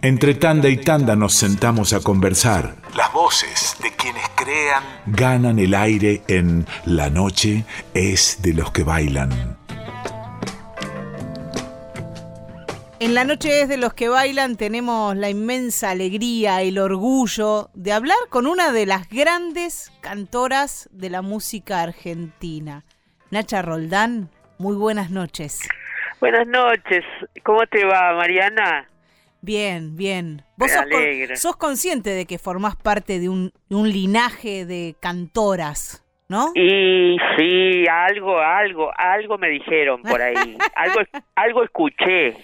Entre tanda y tanda nos sentamos a conversar. Las voces de quienes crean ganan el aire en La noche es de los que bailan. En la noche es de los que bailan tenemos la inmensa alegría, el orgullo de hablar con una de las grandes cantoras de la música argentina. Nacha Roldán, muy buenas noches. Buenas noches, ¿cómo te va Mariana? Bien, bien. Vos sos, consciente de que formás parte de un, un linaje de cantoras, ¿no? Y sí, algo, algo, algo me dijeron por ahí. algo, algo escuché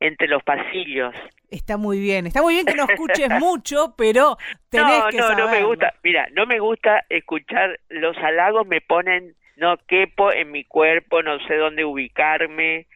entre los pasillos. Está muy bien, está muy bien que no escuches mucho, pero tenés no, que No, no, me gusta, mira, no me gusta escuchar los halagos, me ponen, no quepo en mi cuerpo, no sé dónde ubicarme,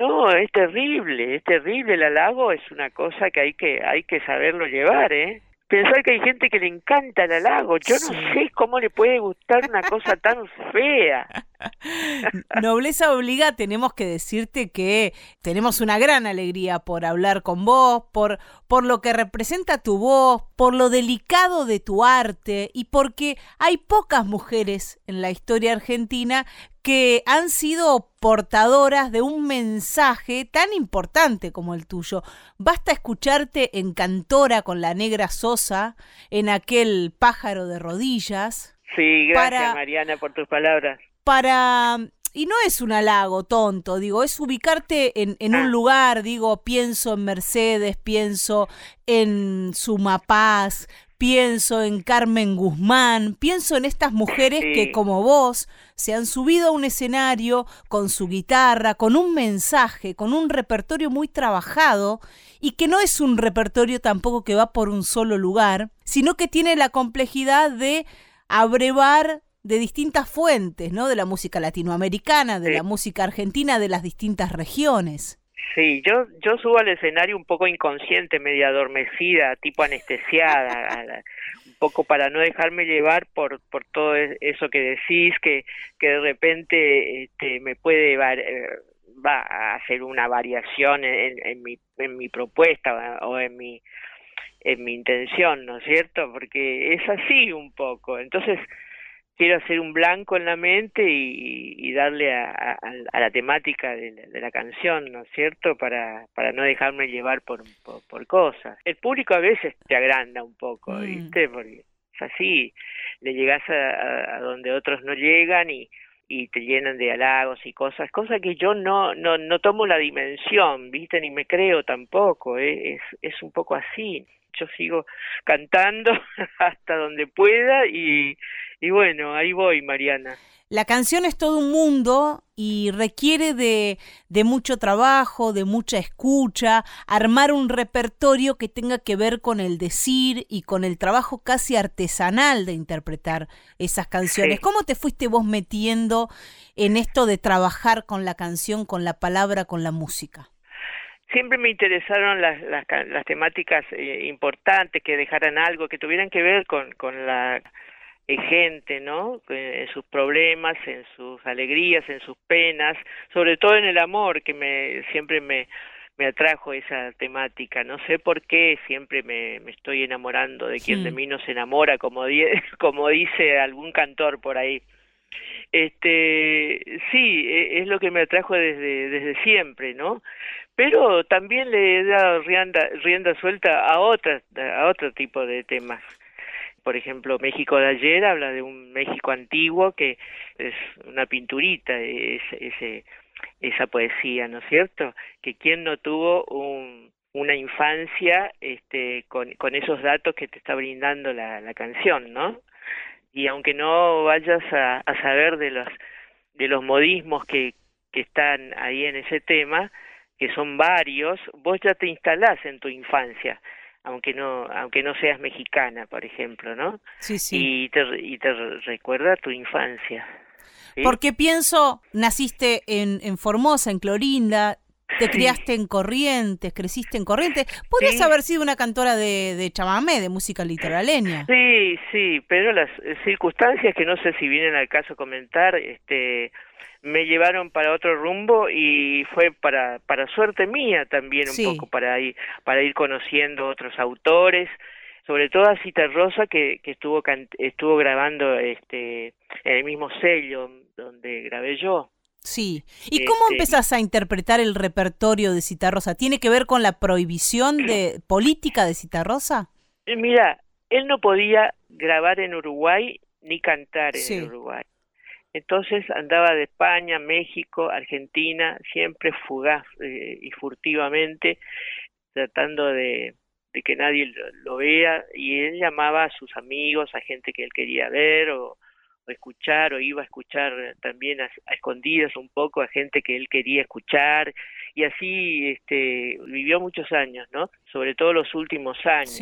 no, es terrible, es terrible el halago, es una cosa que hay que hay que saberlo llevar, ¿eh? Pensar que hay gente que le encanta el halago, yo no sé cómo le puede gustar una cosa tan fea. Nobleza obliga, tenemos que decirte que tenemos una gran alegría por hablar con vos, por, por lo que representa tu voz, por lo delicado de tu arte y porque hay pocas mujeres en la historia argentina que han sido portadoras de un mensaje tan importante como el tuyo. Basta escucharte en Cantora con la negra Sosa, en aquel pájaro de rodillas. Sí, gracias Mariana por tus palabras para y no es un halago tonto, digo, es ubicarte en, en, un ah. lugar, digo, pienso en Mercedes, pienso en Sumapaz, pienso en Carmen Guzmán, pienso en estas mujeres que como vos se han subido a un escenario con su guitarra, con un mensaje, con un repertorio muy trabajado y que no es un repertorio tampoco que va por un solo lugar, sino que tiene la complejidad de abrevar de distintas fuentes, ¿no? De la música latinoamericana, de la música argentina, de las distintas regiones. Sí, yo yo subo al escenario un poco inconsciente, medio adormecida, tipo anestesiada, un poco para no dejarme llevar por por todo e, eso que decís, que que de repente este, me puede eh, va a hacer una variación en, en mi en mi propuesta o en mi en mi intención, ¿no es cierto? Porque es así un poco. Entonces, quiero hacer un blanco en la mente y, darle a, la temática de la, canción, ¿no es cierto? Para, para no dejarme llevar por, por, cosas. El público a veces te agranda un poco, mm. ¿viste? Porque es así, le llegas a, donde otros no llegan y, y te llenan de halagos y cosas, cosas que yo no, no, no tomo la dimensión, ¿viste? Ni me creo tampoco, ¿eh? es, es un poco así yo sigo cantando hasta donde pueda y, y bueno, ahí voy, Mariana. La canción es todo un mundo y requiere de, de, mucho trabajo, de mucha escucha, armar un repertorio que tenga que ver con el decir y con el trabajo casi artesanal de interpretar esas canciones. ¿Cómo te fuiste vos metiendo en esto de trabajar con la canción, con la palabra, con la música? Siempre me interesaron las, las, las temáticas eh, importantes que dejaran algo, que tuvieran que ver con, con la gente, ¿no? En sus problemas, en sus alegrías, en sus penas, sobre todo en el amor, que me siempre me, me atrajo esa temática. No sé por qué siempre me, me estoy enamorando de quien de mí no se enamora, como, como dice algún cantor por ahí. Este, sí, e, es lo que me atrajo desde, desde siempre, ¿no? Pero también le he dado rienda, rienda suelta a otras a otro tipo de temas. Por ejemplo México de ayer habla de un México antiguo que es una pinturita ese, esa poesía no es cierto que quien no tuvo un, una infancia este con, con esos datos que te está brindando la, la canción no y aunque no vayas a, a saber de los de los modismos que que están ahí en ese tema que son varios, vos ya te instalás en tu infancia, aunque no aunque no seas mexicana, por ejemplo, ¿no? Sí, sí. Y te, y te recuerda tu infancia. Porque pienso, naciste en, en Formosa, en Clorinda, te criaste en Corrientes, creciste en Corrientes. Podrías haber sido una cantora de, de chamamé, de música litoraleña. Sí, sí, pero las circunstancias que no sé si vienen al caso comentar, este, me llevaron para otro rumbo y fue para para suerte mía también un poco para ir para ir conociendo otros autores sobre todo a Cita Rosa que, que estuvo estuvo grabando este en el mismo sello donde grabé yo Sí. ¿Y cómo este, empezás a interpretar el repertorio de Citarrosa? ¿Tiene que ver con la prohibición de política de Citarrosa? Eh, mira, él no podía grabar en Uruguay ni cantar en Uruguay. Entonces andaba de España, México, Argentina, siempre fugaz eh, y furtivamente, tratando de, de que nadie lo, vea, y él llamaba a sus amigos, a gente que él quería ver o, escuchar, o iba a escuchar también a, escondidas un poco a gente que él quería escuchar, y así este, vivió muchos años, ¿no? Sobre todo los últimos años.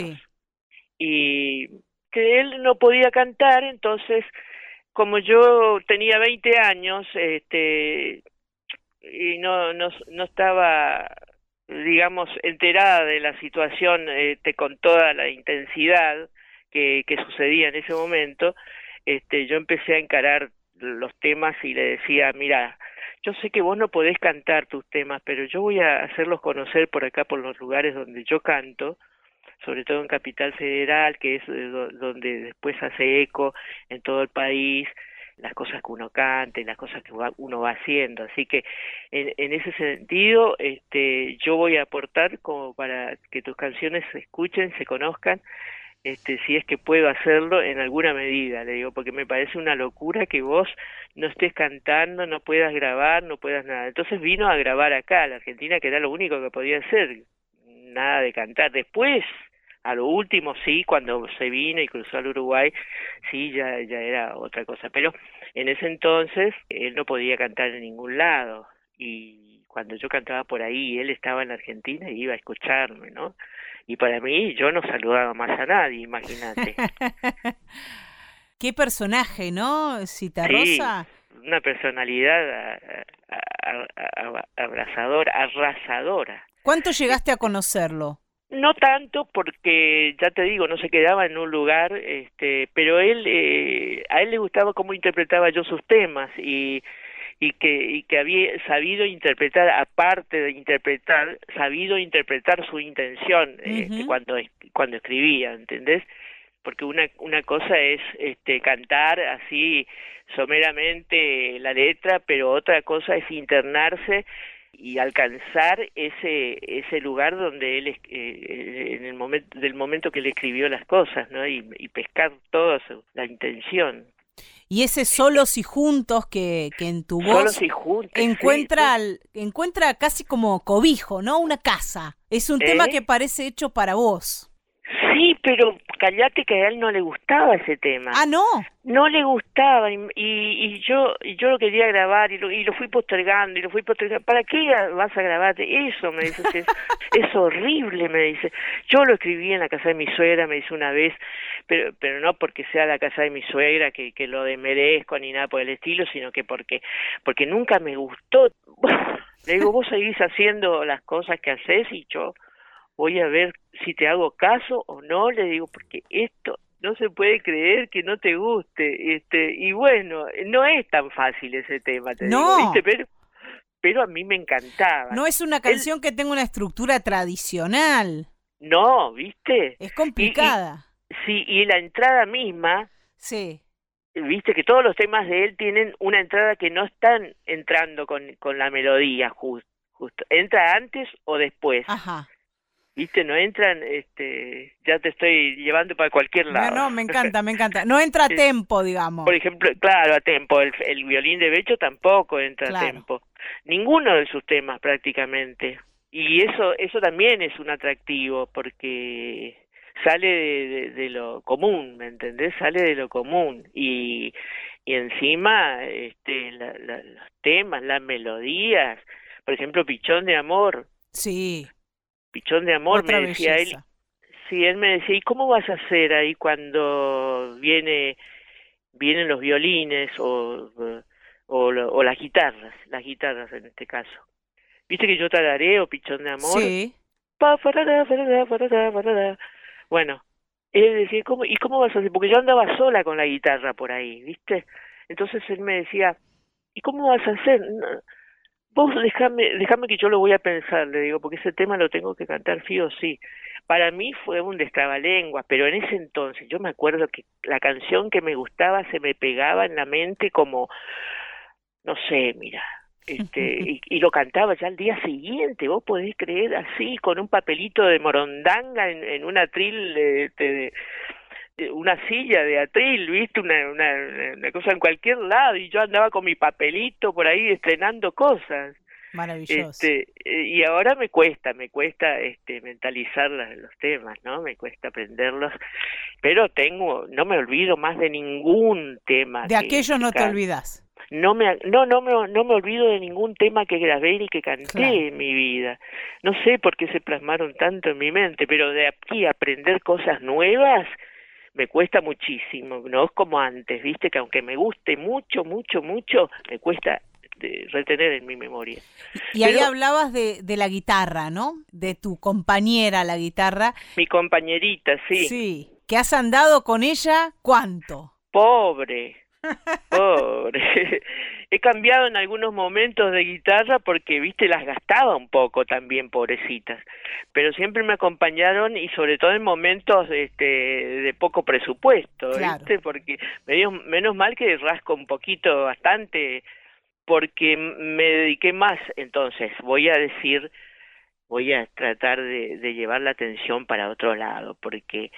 Y que él no podía cantar, entonces como yo tenía 20 años, este, y no, no, no estaba, digamos, enterada de la situación este, con toda la intensidad que, sucedía en ese momento, este, yo empecé a encarar los temas y le decía, mira, yo sé que vos no podés cantar tus temas, pero yo voy a hacerlos conocer por acá, por los lugares donde yo canto, sobre todo en Capital Federal, que es eh, donde después hace eco en todo el país las cosas que uno canta y las cosas que uno va haciendo. Así que en, en ese sentido, este, yo voy a aportar como para que tus canciones se escuchen, se conozcan, este, si es que puedo hacerlo en alguna medida, le digo, porque me parece una locura que vos no estés cantando, no puedas grabar, no puedas nada. Entonces vino a grabar acá, a la Argentina, que era lo único que podía hacer, nada de cantar. Después a lo último sí, cuando se vino y cruzó al Uruguay, sí, ya, ya era otra cosa. Pero en ese entonces él no podía cantar en ningún lado. Y cuando yo cantaba por ahí, él estaba en Argentina y iba a escucharme, ¿no? Y para mí yo no saludaba más a nadie, imagínate. Qué personaje, ¿no? Cita Rosa. una personalidad abrazadora, arrasadora. ¿Cuánto llegaste a conocerlo? No tanto porque, ya te digo, no se quedaba en un lugar, este, pero él, eh, a él le gustaba cómo interpretaba yo sus temas y, y que, y que había sabido interpretar, aparte de interpretar, sabido interpretar su intención este, cuando, cuando escribía, ¿entendés? Porque una, una cosa es este, cantar así someramente la letra, pero otra cosa es internarse y alcanzar ese ese lugar donde él eh, en el momento del momento que le escribió las cosas no y, pescar toda la intención. Y ese solos y juntos que, que en tu voz encuentra encuentra casi como cobijo no una casa. Es un tema ¿Eh? que parece hecho para vos Sí, pero callate que a él no le gustaba ese tema. Ah, no. No le gustaba y, y, yo y yo lo quería grabar y lo, y lo fui postergando y lo fui postergando. ¿Para qué vas a grabarte eso? Me dice, es, es horrible, me dice. Yo lo escribí en la casa de mi suegra, me dice una vez, pero pero no porque sea la casa de mi suegra que, que lo demerezco ni nada por el estilo, sino que porque porque nunca me gustó. Le digo, vos seguís haciendo las cosas que haces y yo voy a ver si te hago caso o no, le digo, porque esto no se puede creer que no te guste, este, y bueno, no es tan fácil ese tema, te no. digo, ¿viste? Pero, pero a mí me encantaba. No es una canción que tenga una estructura tradicional. No, ¿viste? Es complicada. sí, y la entrada misma. Sí. Viste que todos los temas de él tienen una entrada que no están entrando con, con la melodía, justo. Justo. Entra antes o después. Ajá viste, no entran, este, ya te estoy llevando para cualquier lado. No, no, me encanta, me encanta. No entra a tempo, digamos. Por ejemplo, claro, a tempo. El, el violín de Becho tampoco entra a tempo. Ninguno de sus temas prácticamente. Y eso, eso también es un atractivo porque sale de, de, lo común, ¿me entendés? Sale de lo común y, y encima este, la, los temas, las melodías, por ejemplo, Pichón de Amor. Sí pichón de amor, me decía él. Sí, él me decía, ¿y cómo vas a hacer ahí cuando viene vienen los violines o, o, o las guitarras, las guitarras en este caso? ¿Viste que yo tarareo pichón de amor? Sí. Bueno, él decía, ¿cómo, ¿y cómo vas a hacer? Porque yo andaba sola con la guitarra por ahí, ¿viste? Entonces él me decía, ¿y cómo vas a hacer? Vos déjame, déjame que yo lo voy a pensar, le digo, porque ese tema lo tengo que cantar sí o sí. Para mí fue un destrabalenguas, pero en ese entonces yo me acuerdo que la canción que me gustaba se me pegaba en la mente como, no sé, mira, este, y, lo cantaba ya al día siguiente, vos podés creer así, con un papelito de morondanga en, en un atril de, una silla de atril, viste, una, una, una, cosa en cualquier lado, y yo andaba con mi papelito por ahí estrenando cosas. Maravilloso. Este, y ahora me cuesta, me cuesta este, mentalizar los temas, ¿no? Me cuesta aprenderlos, pero tengo, no me olvido más de ningún tema. De aquello no te olvidas. No me, no, no me, no me olvido de ningún tema que grabé y que canté en mi vida. No sé por qué se plasmaron tanto en mi mente, pero de aquí aprender cosas nuevas, me cuesta muchísimo, no es como antes, viste, que aunque me guste mucho, mucho, mucho, me cuesta este, retener en mi memoria. Y ahí hablabas de, de la guitarra, ¿no? De tu compañera, la guitarra. Mi compañerita, sí. Sí, que has andado con ella, ¿cuánto? Pobre, pobre. He cambiado en algunos momentos de guitarra porque, viste, las gastaba un poco también, pobrecitas. Pero siempre me acompañaron y sobre todo en momentos este, de poco presupuesto, ¿viste? Porque menos, menos mal que rasco un poquito, bastante, porque me dediqué más. Entonces, voy a decir, voy a tratar de, de llevar la atención para otro lado, porque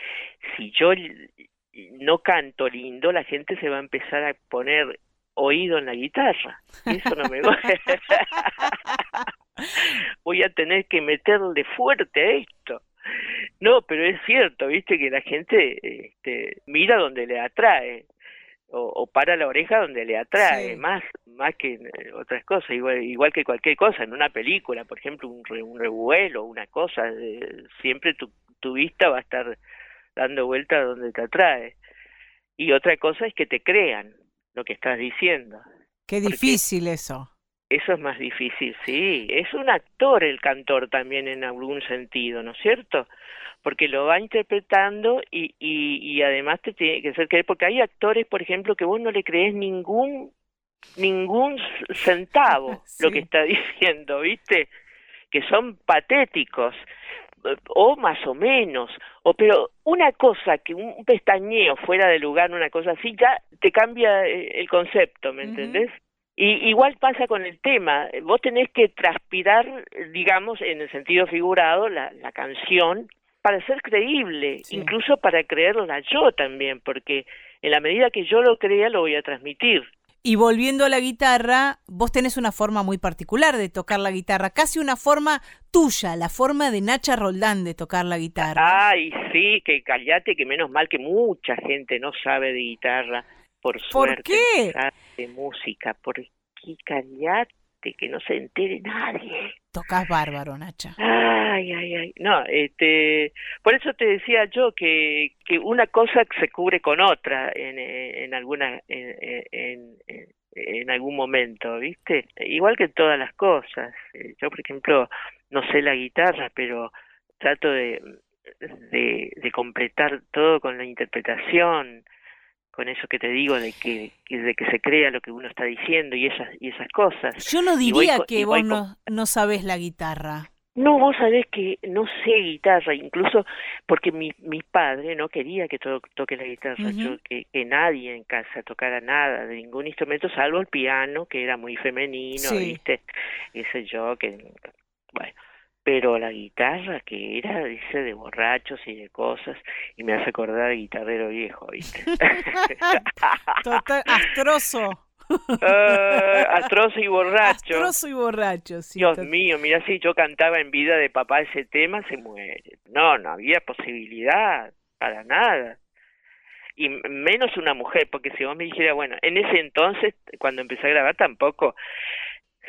si yo no canto lindo, la gente se va a empezar a poner oído en la guitarra. Eso no me va. Voy a tener que meterle fuerte a esto. No, pero es cierto, viste que la gente este, mira donde le atrae o, para la oreja donde le atrae más más que eh, otras cosas igual igual que cualquier cosa en una película por ejemplo un, un revuelo una cosa eh, siempre tu, tu vista va a estar dando vuelta donde te atrae y otra cosa es que te crean lo que estás diciendo. Qué difícil eso. Eso es más difícil, sí. Es un actor el cantor también en algún sentido, ¿no es cierto? Porque lo va interpretando y, y, y además te tiene que hacer creer, porque hay actores, por ejemplo, que vos no le crees ningún ningún centavo lo que está diciendo, ¿viste? Que son patéticos o más o menos, o pero una cosa que un pestañeo fuera de lugar, una cosa así, ya te cambia eh, el concepto, ¿me entendés? Y igual pasa con el tema, vos tenés que transpirar, digamos, en el sentido figurado, la, la canción para ser creíble, incluso para creerla yo también, porque en la medida que yo lo crea lo voy a transmitir. Y volviendo a la guitarra, vos tenés una forma muy particular de tocar la guitarra, casi una forma tuya, la forma de Nacha Roldán de tocar la guitarra. Ay, sí, que callate, que menos mal que mucha gente no sabe de guitarra, por suerte. ¿Por qué? De música, ¿por qué callate? que no se entere nadie. Tocas bárbaro, Nacha. Ay, ay, ay. No, este, por eso te decía yo que, que una cosa se cubre con otra en, en alguna, en, en, en algún momento, ¿viste? Igual que en todas las cosas. Eh, yo, por ejemplo, no sé la guitarra, pero trato de, de, de completar todo con la interpretación, con eso que te digo de que, de que se crea lo que uno está diciendo y esas y esas cosas. Yo no diría que vos no, no sabes la guitarra. No, vos sabés que no sé guitarra, incluso porque mi, mi padre no quería que toque la guitarra, yo, que, que, nadie en casa tocara nada de ningún instrumento, salvo el piano, que era muy femenino, ¿viste? Ese yo, que, bueno, pero la guitarra que era, dice, de borrachos y de cosas, y me hace acordar guitarrero viejo, ¿viste? Total, astroso. Uh, astroso y borracho. Astroso y borracho, sí. Dios mío, mira si yo cantaba en vida de papá ese tema, se muere. No, no había posibilidad, para nada. Y menos una mujer, porque si vos me dijeras, bueno, en ese entonces, cuando empecé a grabar, tampoco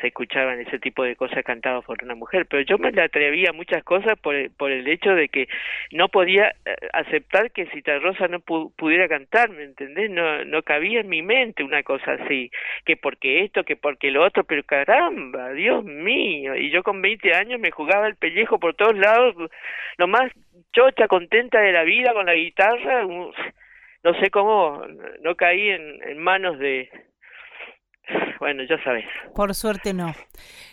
se escuchaban ese tipo de cosas cantadas por una mujer, pero yo me atrevía a muchas cosas por el, por el hecho de que no podía eh, aceptar que Cita Rosa no pudiera cantar, ¿me entendés? No, no cabía en mi mente una cosa así, que porque esto, que porque lo otro, pero caramba, Dios mío, y yo con 20 años me jugaba el pellejo por todos lados, lo más chocha, contenta de la vida con la guitarra, no sé cómo no caí en, en manos de Bueno, ya sabes. Por suerte no.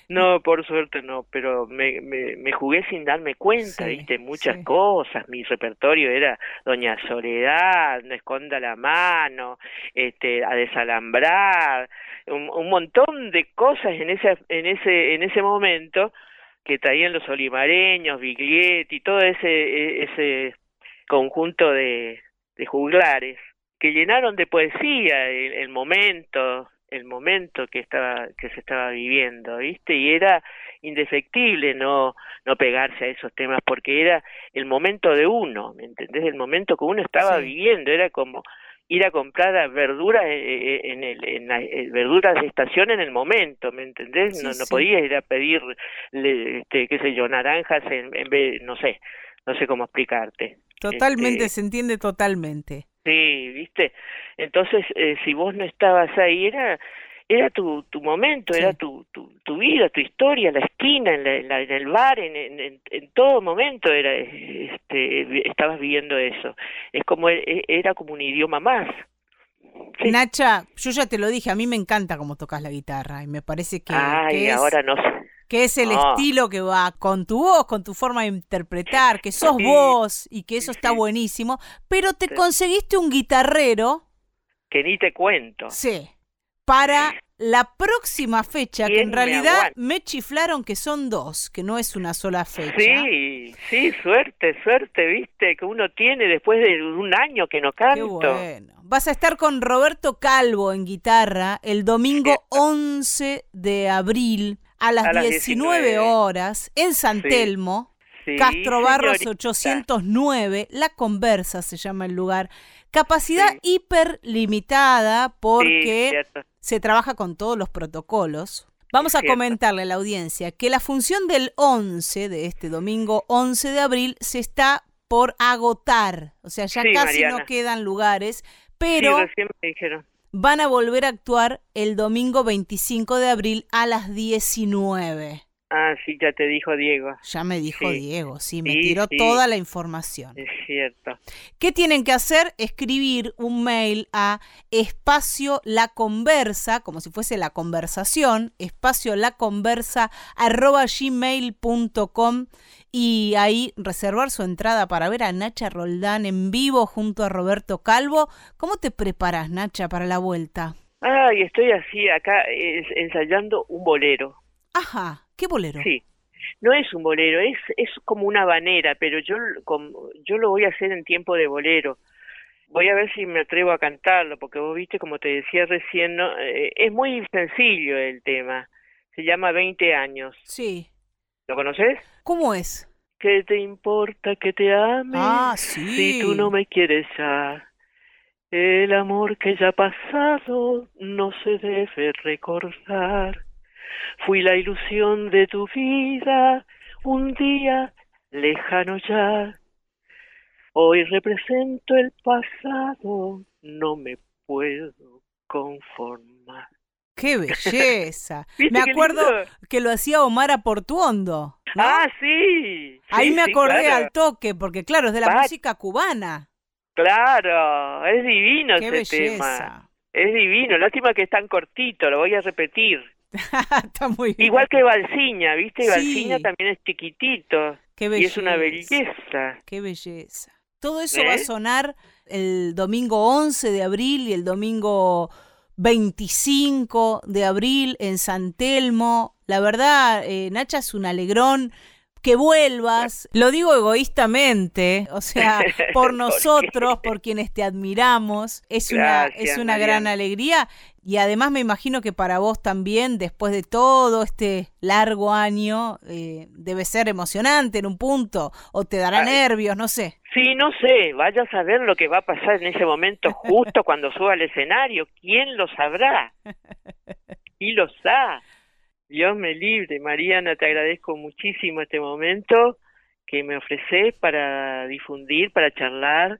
No, por suerte no, pero me, me, me jugué sin darme cuenta, Sí, viste, muchas sí. cosas. Mi repertorio era Doña Soledad, No esconda la mano, este, a desalambrar, un, un montón de cosas en ese, en ese, en ese momento que traían los olimareños, Biglietti, todo ese, e- ese conjunto de, de juglares que llenaron de poesía el, el momento, el momento que estaba, que se estaba viviendo, ¿viste? Y era indefectible no, no pegarse a esos temas porque era el momento de uno, ¿me entendés? El momento que uno estaba Sí. viviendo, era como ir a comprar verduras eh, eh, en el, en la- eh, verduras de estación en el momento, ¿me entendés? Sí, no, no sí. podías ir a pedir, este, qué sé yo, naranjas en, en vez, no sé, no sé cómo explicarte. Totalmente, Este, se entiende totalmente. Sí, viste. Entonces, eh, si vos no estabas ahí, era era tu, tu momento, Sí. era tu, tu, tu vida, tu historia, la esquina, en, la- en el bar, en, en, todo momento era, este, estabas viviendo eso. Es como e- era como un idioma más. Sí. Nacha, yo ya te lo dije, a mí me encanta cómo tocas la guitarra y me parece que, Ay, que es, ahora no sé. Que es el No. estilo que va con tu voz, con tu forma de interpretar, que sos Sí. vos y que eso Sí, está buenísimo, pero te Sí. conseguiste un guitarrero, Que ni te cuento. sí, para la próxima fecha, que ¿Quién en me realidad aguanta? me chiflaron que son dos, que no es una sola fecha. Sí, sí, suerte, suerte, viste, que uno tiene después de un año que no Qué canto. bueno. Vas a estar con Roberto Calvo en guitarra el domingo 11 de abril a las, A las 19 19. horas en San Sí. Telmo, Sí, Castro Barros señorita. 809, La Conversa se llama el lugar. Capacidad Sí. hiper limitada Sí, porque se trabaja con todos los protocolos. Vamos a comentarle a la audiencia que la función del 11 de este domingo 11 de abril se está por agotar. O sea, ya casi no quedan lugares, pero me dijeron. Van a volver a actuar el domingo 25 de abril a las 19. Ah, sí, ya te dijo Diego. Ya me dijo Sí. Diego, sí, me Sí, tiró sí. toda la información. Es cierto. ¿Qué tienen que hacer? Escribir un mail a espacio la conversa, como si fuese la conversación, espacio la conversa arroba gmail.com y ahí reservar su entrada para ver a Nacha Roldán en vivo junto a Roberto Calvo. ¿Cómo te preparas, Nacha, para la vuelta? Ay, estoy así acá ensayando un bolero. Ajá, ¿qué bolero? Sí. No es un bolero, es es como una banera, pero yo como- yo lo voy a hacer en tiempo de bolero. Voy a ver si me atrevo a cantarlo, porque vos viste, como te decía recién, ¿no? Eh, es muy sencillo el tema. Se llama 20 años. Sí. ¿Lo conoces? ¿Cómo es? ¿Qué te importa que te ame? Ah, sí. Si tú no me quieres ya. El amor que ya ha pasado no se debe recordar. Fui la ilusión de tu vida, un día lejano ya. Hoy represento el pasado, no me puedo conformar. ¡Qué belleza! ¿Viste me acuerdo que lo hacía Omar Portuondo. ¿no? Ah, sí. Ahí sí, me sí, acordé claro. al toque, porque claro, es de la música cubana. Claro, es divino ¡Qué ese tema. belleza! Es divino, lástima que es tan cortito, lo voy a repetir. Está muy bien. Igual que Balsiña, ¿viste? Sí. Balsiña también es chiquitito ¡Qué y belleza! es una belleza. ¡Qué belleza! Todo eso va a sonar el domingo 11 de abril y el domingo 25 de abril en San Telmo. La verdad, eh, Nacha es un alegrón. Que vuelvas, lo digo egoístamente, o sea, por nosotros, por quienes te admiramos, es una, es una gran alegría y además me imagino que para vos también, después de todo este largo año, eh, debe ser emocionante en un punto, o te dará Ay. nervios, no sé. Sí, no sé, vaya a saber lo que va a pasar en ese momento justo cuando suba al escenario. ¿Quién lo sabrá? Y lo sabe. Dios me libre, Mariana, te agradezco muchísimo este momento que me ofreces para difundir, para charlar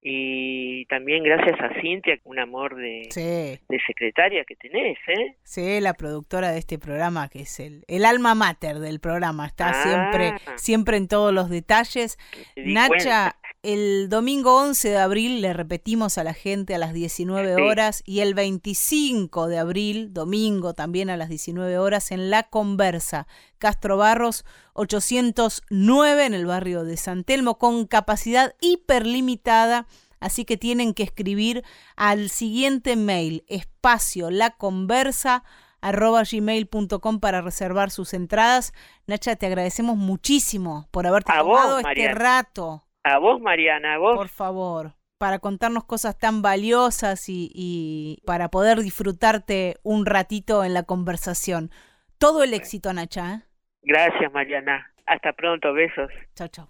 y también gracias a Cintia, un amor de, Sí, de secretaria que tenés, ¿eh? sí, la productora de este programa, que es el, el alma mater del programa, está Ah. siempre, siempre en todos los detalles. Nacha, cuenta. El domingo 11 de abril le repetimos a la gente a las 19 horas y el 25 de abril, domingo también a las 19 horas en La Conversa, Castro Barros 809 en el barrio de San Telmo con capacidad hiperlimitada. Así que tienen que escribir al siguiente mail, espacio la conversa arroba gmail.com para reservar sus entradas. Nacha, te agradecemos muchísimo por haberte tomado este rato. A vos, Mariana, a vos. Por favor, para contarnos cosas tan valiosas y, para poder disfrutarte un ratito en la conversación. Todo el éxito, Nacha. ¿eh? Gracias, Mariana. Hasta pronto, besos. Chao, chao.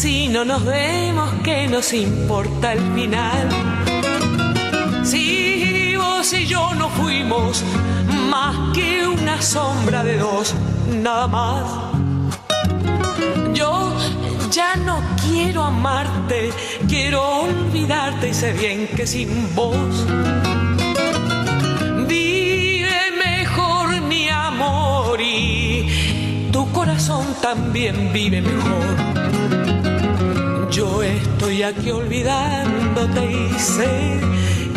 Si no nos vemos, ¿qué nos importa el final? Si vos y yo no fuimos más que una sombra de dos, nada más. Yo ya no quiero amarte, quiero olvidarte y sé bien que sin vos vive mejor mi amor y tu corazón también vive mejor. Yo estoy aquí olvidándote y sé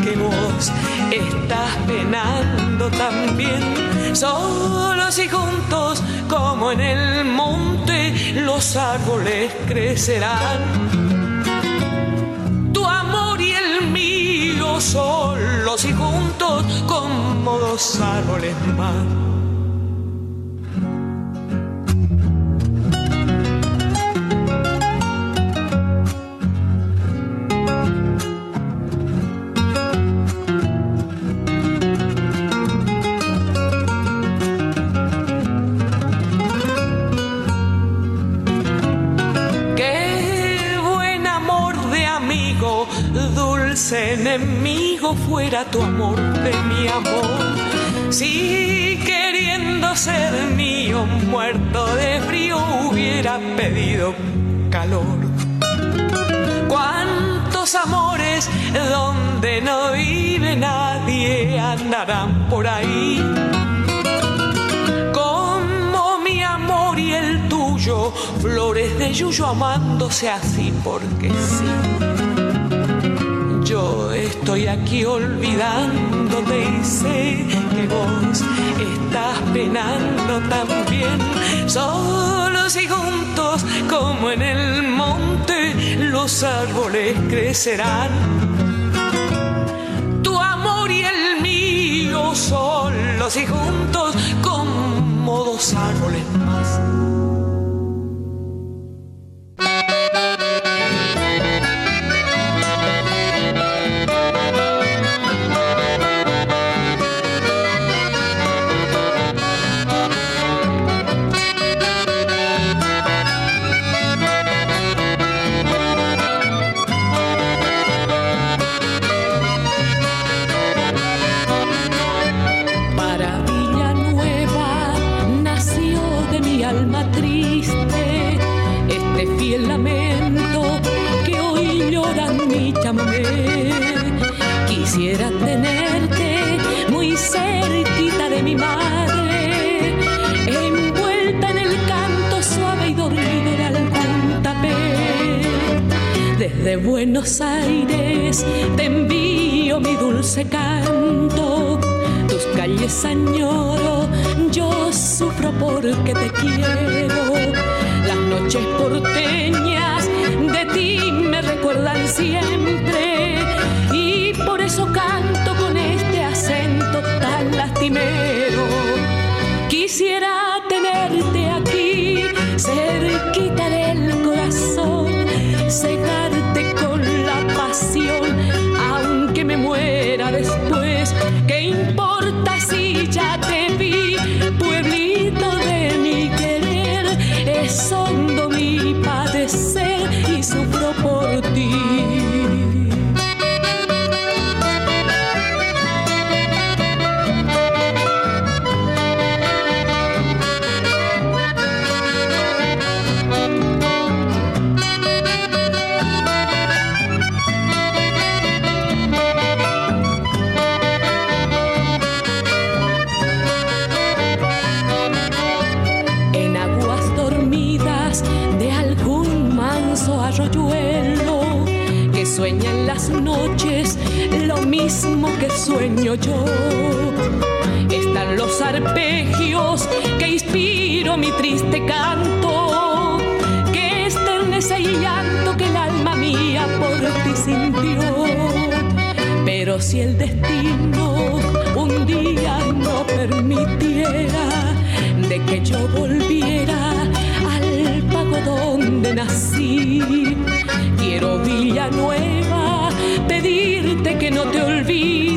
que vos estás penando también. Solos y juntos como en el monte los árboles crecerán. Tu amor y el mío solos y juntos como dos árboles más. Enemigo fuera tu amor de mi amor. Si queriendo ser mío, muerto de frío, hubiera pedido calor. ¿Cuántos amores donde no vive nadie andarán por ahí? Como mi amor y el tuyo, flores de yuyo amándose así porque sí estoy aquí olvidándote y sé que vos estás penando también. Solos y juntos como en el monte los árboles crecerán. Tu amor y el mío solos y juntos como dos árboles más. Buenos Aires te envío mi dulce canto. Tus calles añoro, yo sufro porque te quiero. Las noches porteñas de ti me recuerdan siempre y por eso canto con este acento tan lastimero. Quisiera tenerte aquí cerquita del corazón, cegarte sueño yo. Están los arpegios que inspiro mi triste canto, que esternece y llanto que el alma mía por ti sintió. Pero si el destino un día no permitiera de que yo volviera al pago donde nací, quiero Villanueva pedirte que no te olvides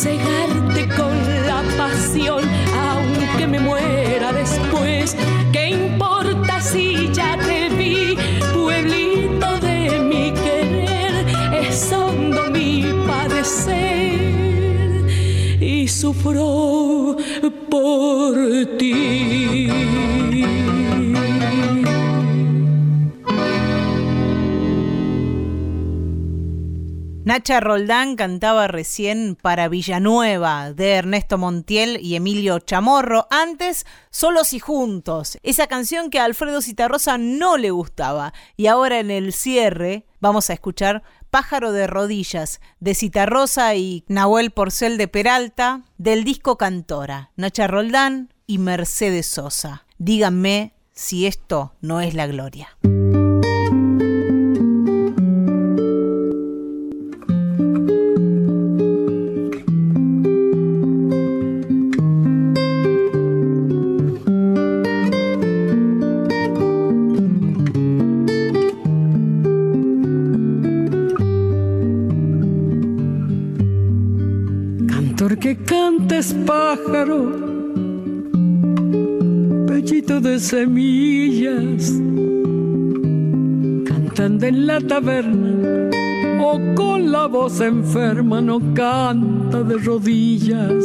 cegarte con la pasión, aunque me muera después. ¿Qué importa si ya te vi, pueblito de mi querer? Es hondo mi padecer y sufro por ti. Nacha Roldán cantaba recién para Villanueva de Ernesto Montiel y Emilio Chamorro, antes Solos y Juntos, esa canción que a Alfredo Citarrosa no le gustaba. Y ahora en el cierre vamos a escuchar Pájaro de Rodillas de Citarrosa y Nahuel Porcel de Peralta del disco Cantora, Nacha Roldán y Mercedes Sosa. Díganme si esto no es la gloria. Pájaro, pechito de semillas, cantando en la taberna. O con la voz enferma no canta de rodillas.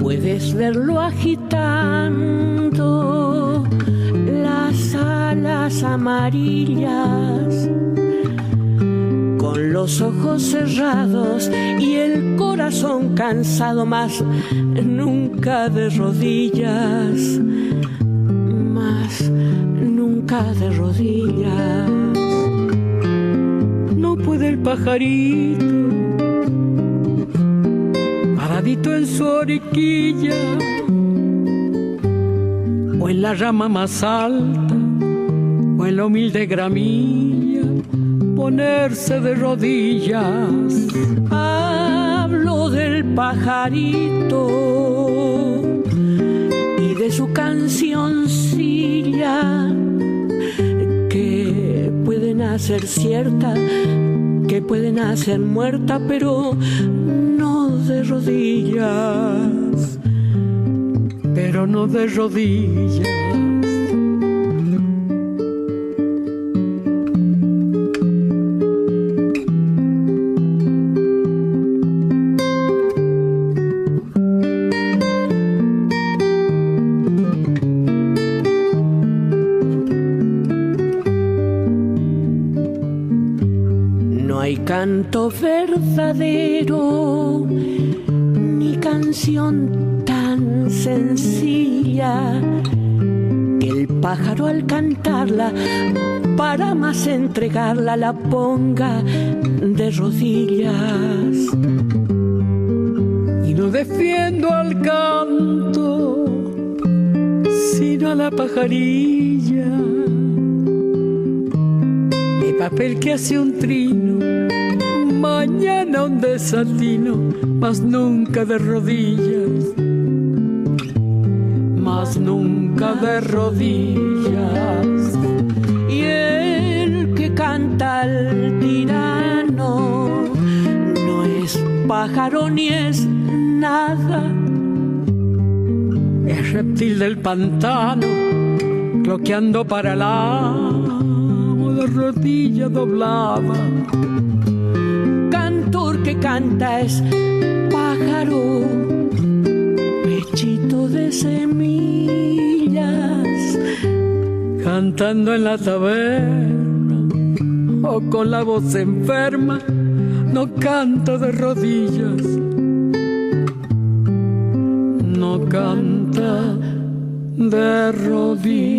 Puedes verlo agitando las alas amarillas los ojos cerrados y el corazón cansado más nunca de rodillas más nunca de rodillas. No puede el pajarito, paradito en su oriquilla, o en la rama más alta, o en la humilde gramilla, ponerse de rodillas. hablo del pajarito y de su cancioncilla que puede nacer cierta, que puede nacer muerta, pero no de rodillas. pero no de rodillas. Canto verdadero ni canción tan sencilla que el pájaro al cantarla para más entregarla la ponga de rodillas. Y no defiendo al canto, sino a la pajarilla. De papel que hace un trino, mañana un desatino, mas nunca de rodillas, mas nunca de rodillas. Y el que canta al tirano no es pájaro ni es nada. Es reptil del pantano, cloqueando para el amo de rodilla doblada cantor que canta es pájaro, pechito de semillas, cantando en la taberna o con la voz enferma, no canta de rodillas, no canta de rodillas.